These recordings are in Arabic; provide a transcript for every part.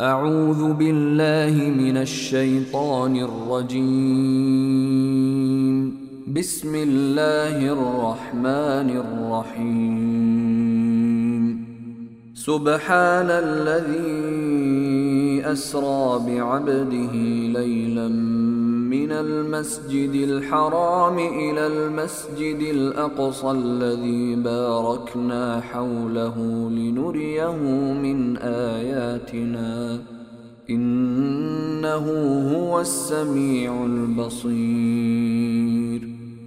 أعوذ بالله من الشيطان الرجيم. بسم الله الرحمن الرحيم. سبحان الذي أسرى بعبده ليلا من المسجد الحرام إلى المسجد الأقصى الذي باركنا حوله لنريه من آياتنا. إنه هو السميع البصير.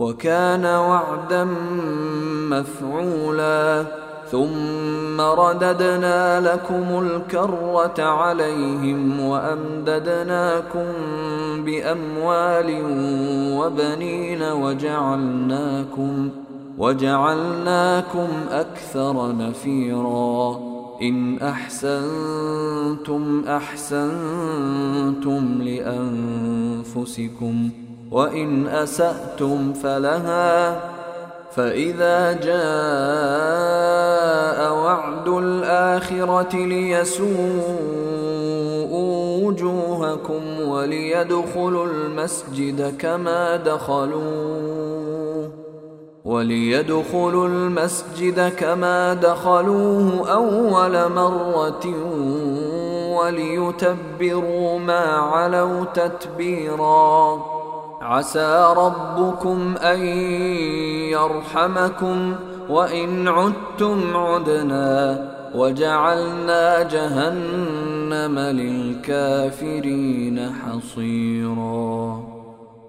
وكان وعدا مفعولا. ثم رددنا لكم الكرة عليهم وأمددناكم بأموال وبنين وجعلناكم وجعلناكم أكثر نفيرا. إن أحسنتم أحسنتم لأنفسكم. وإن أسأتم فلها فإذا جاء وعد الآخرة ليسوءوا وجوهكم وليدخلوا المسجد كما دخلوه وليدخلوا المسجد كما دخلوه أول مرة وليتبروا ما علوا تتبيراً. عسى ربكم أن يرحمكم وإن عدتم عدنا وجعلنا جهنم للكافرين حصيرا.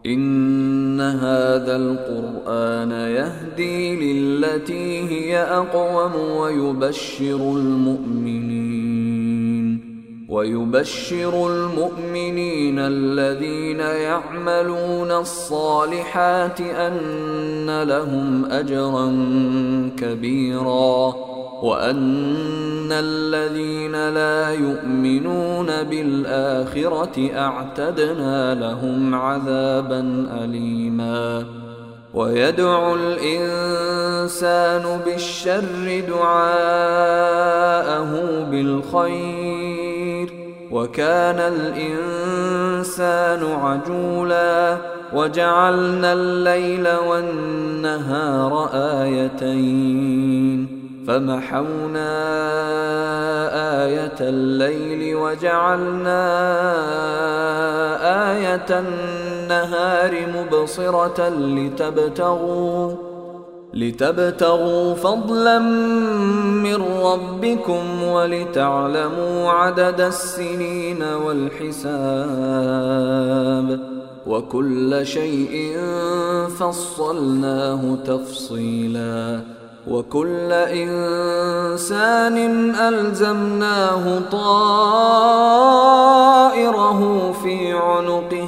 إن هذا القرآن يهدي للتي هي أقوم ويبشر المؤمنين. ويبشر المؤمنين الذين يعملون الصالحات أن لهم أجرا كبيرا وأن الذين لا يؤمنون بالآخرة أعتدنا لهم عذابا أليما ويدعو الإنسان بالشر دعاءه بالخير وكان الإنسان عجولا وجعلنا الليل والنهار آيتين فمحونا آية الليل وجعلنا آية النهار مبصرة لتبتغوا لتبتغوا فضلا من ربكم ولتعلموا عدد السنين والحساب وكل شيء فصلناه تفصيلا وكل إنسان ألزمناه طائره في عنقه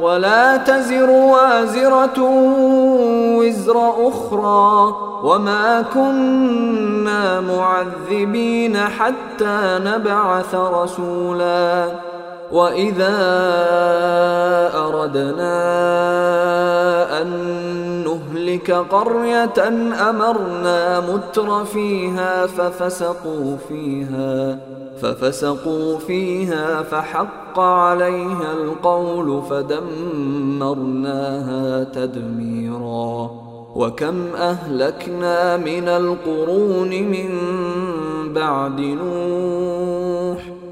ولا تزر وازرة وزر أخرى وما كنا معذبين حتى نبعث رسولا وإذا أردنا أن نهلك قرية أمرنا متر فيها ففسقوا فيها ففسقوا فيها فحق عليها القول فدمرناها تدميرا. وكم أهلكنا من القرون من بعد نوح؟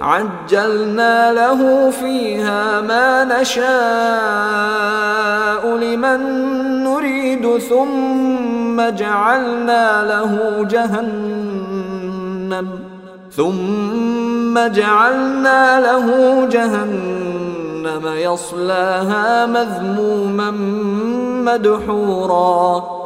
عجلنا له فيها ما نشاء لمن نريد ثم جعلنا له جهنم ثم جعلنا له جهنم يصلاها مذموما مدحورا.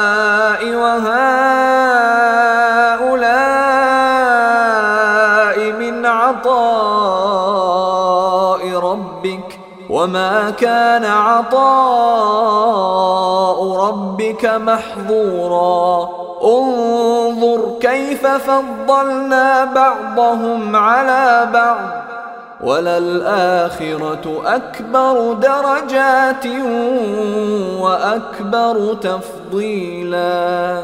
وما كان عطاء ربك محظورا انظر كيف فضلنا بعضهم على بعض وللآخرة أكبر درجات وأكبر تفضيلا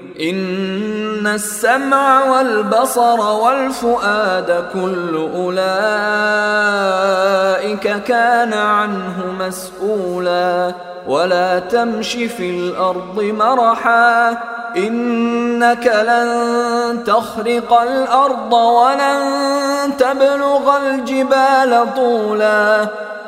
إن السمع والبصر والفؤاد كل أولئك كان عنه مسؤولا ولا تمش في الأرض مرحا إنك لن تخرق الأرض ولن تبلغ الجبال طولا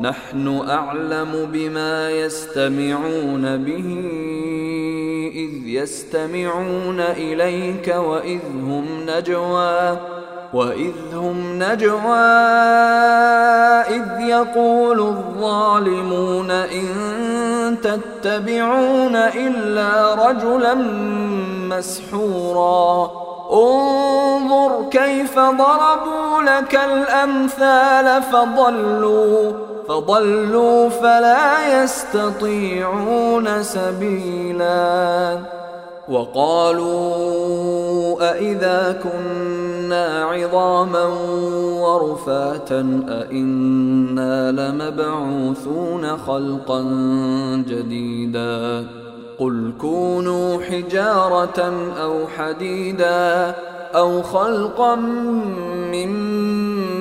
نحن أعلم بما يستمعون به إذ يستمعون إليك وإذ هم نجوى وإذ هم نجوى إذ يقول الظالمون إن تتبعون إلا رجلا مسحورا. انظر كيف ضربوا لك الأمثال فضلوا. فضلوا فلا يستطيعون سبيلا. وقالوا أإذا كنا عظاما ورفاتا أإنا لمبعوثون خلقا جديدا. قل كونوا حجارة أو حديدا أو خلقا مما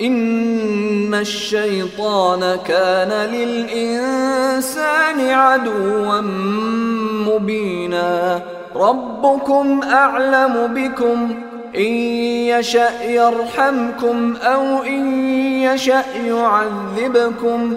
ان الشيطان كان للانسان عدوا مبينا. ربكم اعلم بكم ان يشا يرحمكم أو ان يشا يعذبكم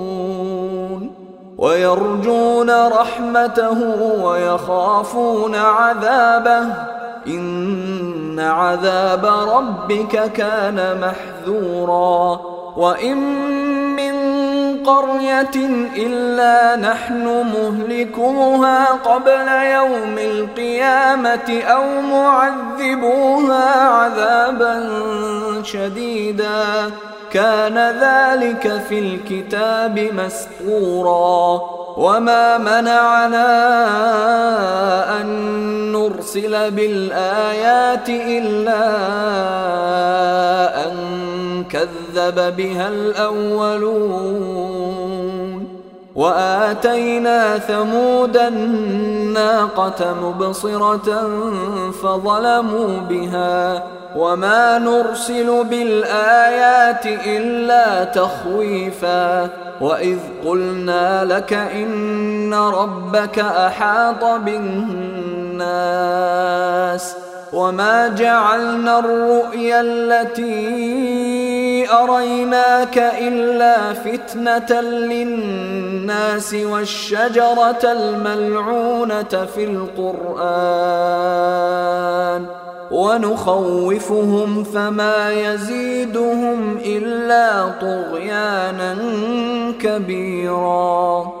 ويرجون رحمته ويخافون عذابه. إن عذاب ربك كان محذورا. وإن من قرية إلا نحن مهلكوها قبل يوم القيامة أو معذبوها عذابا شديدا. كان ذلك في الكتاب مسطورا. وما منعنا أن نرسل بالآيات إلا أن كذب بها الأولون. وآتينا ثمود الناقة مبصرة فظلموا بها وما نرسل بالآيات إلا تخويفا وإذ قلنا لك إن ربك أحاط بالناس وما جعلنا الرؤيا التي أريناك إلا فتنة للناس والشجرة الملعونة في القرآن ونخوفهم فما يزيدهم إلا طغيانا كبيرا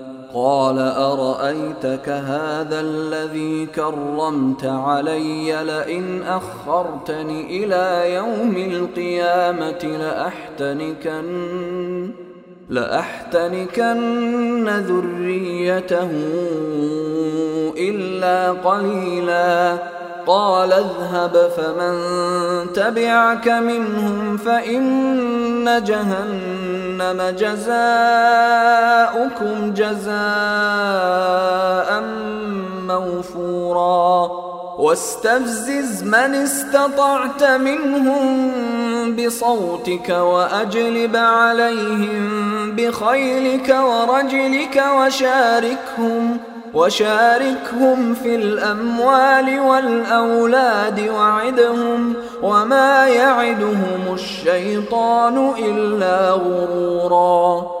قال أرأيتك هذا الذي كرمت علي لئن أخرتني إلى يوم القيامة لأحتنكن لأحتنكن ذريته إلا قليلاً. قال اذهب فمن تبعك منهم فإن جهنم جزاؤكم جزاء موفورا. واستفزز من استطعت منهم بصوتك وأجلب عليهم بخيلك ورجلك وشاركهم ۖ. وشاركهم في الأموال والأولاد وعدهم وما يعدهم الشيطان إلا غرورا.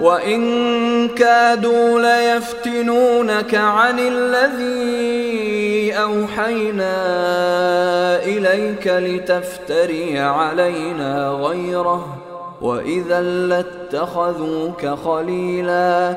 وإن كادوا ليفتنونك عن الذي أوحينا إليك لتفتري علينا غيره وإذا لاتخذوك خليلا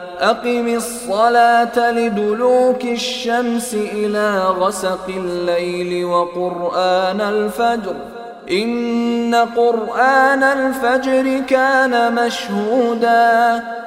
أقم الصلاة لدلوك الشمس إلى غسق الليل وقرآن الفجر. إن قرآن الفجر كان مشهودا.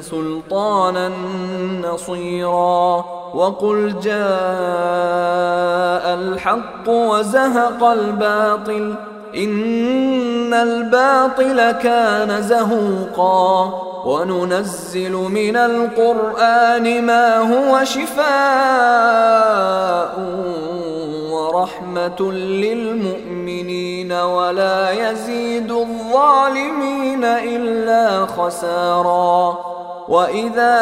سلطانا نصيرا وقل جاء الحق وزهق الباطل إن الباطل كان زهوقا وننزل من القرآن ما هو شفاء ورحمة للمؤمنين ولا يزيد الظالمين إلا خسارا. وإذا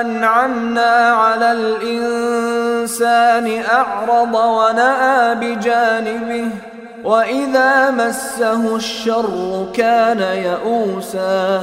أنعمنا على الإنسان أعرض ونأى بجانبه وإذا مسه الشر كان يئوسا.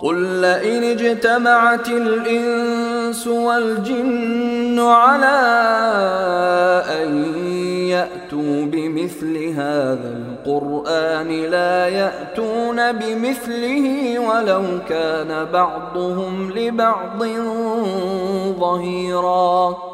قل لئن اجتمعت الانس والجن على ان ياتوا بمثل هذا القران لا ياتون بمثله ولو كان بعضهم لبعض ظهيرا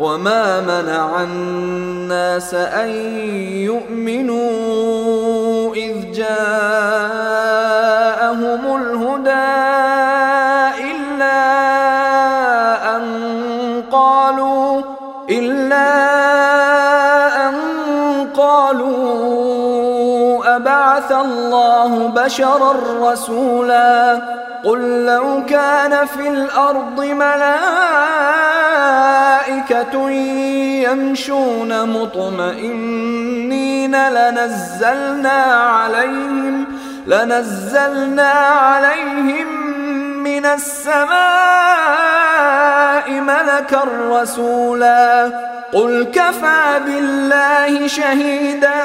وما منع الناس أن يؤمنوا إذ جاءهم الهدى إلا أن قالوا إلا أبعث الله بشرا رسولا. قل لو كان في الأرض ملائكة يمشون مطمئنين لنزلنا عليهم لنزلنا عليهم من السماء ملكا رسولا. قل كفى بالله شهيدا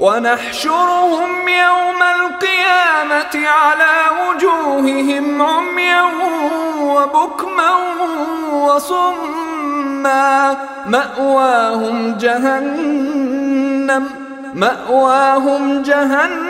ونحشرهم يوم القيامة على وجوههم عميا وبكما وصما. مأواهم جهنم مأواهم جهنم.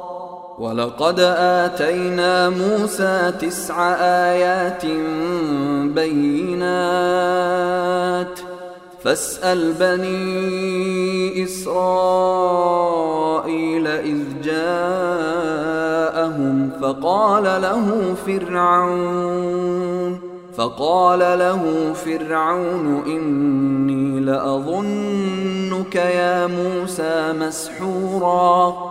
ولقد آتينا موسى تسع آيات بينات. فاسأل بني إسرائيل إذ جاءهم فقال له فرعون فقال له فرعون إني لأظنك يا موسى مسحورا.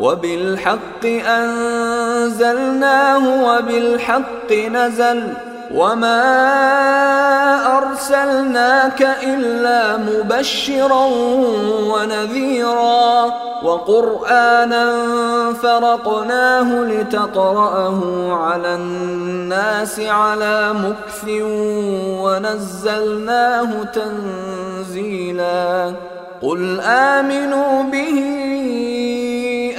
وبالحق أنزلناه وبالحق نزل وما أرسلناك إلا مبشرا ونذيرا وقرآنا فرقناه لتقرأه على الناس على مكث ونزلناه تنزيلا قل آمنوا به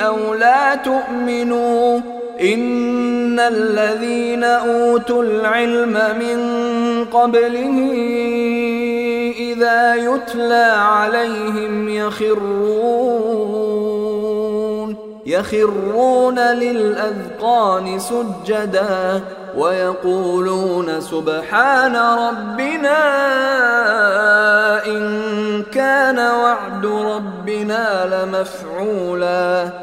أو لا تؤمنوا إن الذين أوتوا العلم من قبله إذا يتلى عليهم يخرون يخرون للأذقان سجدا ويقولون سبحان ربنا إن كان وعد ربنا لمفعولا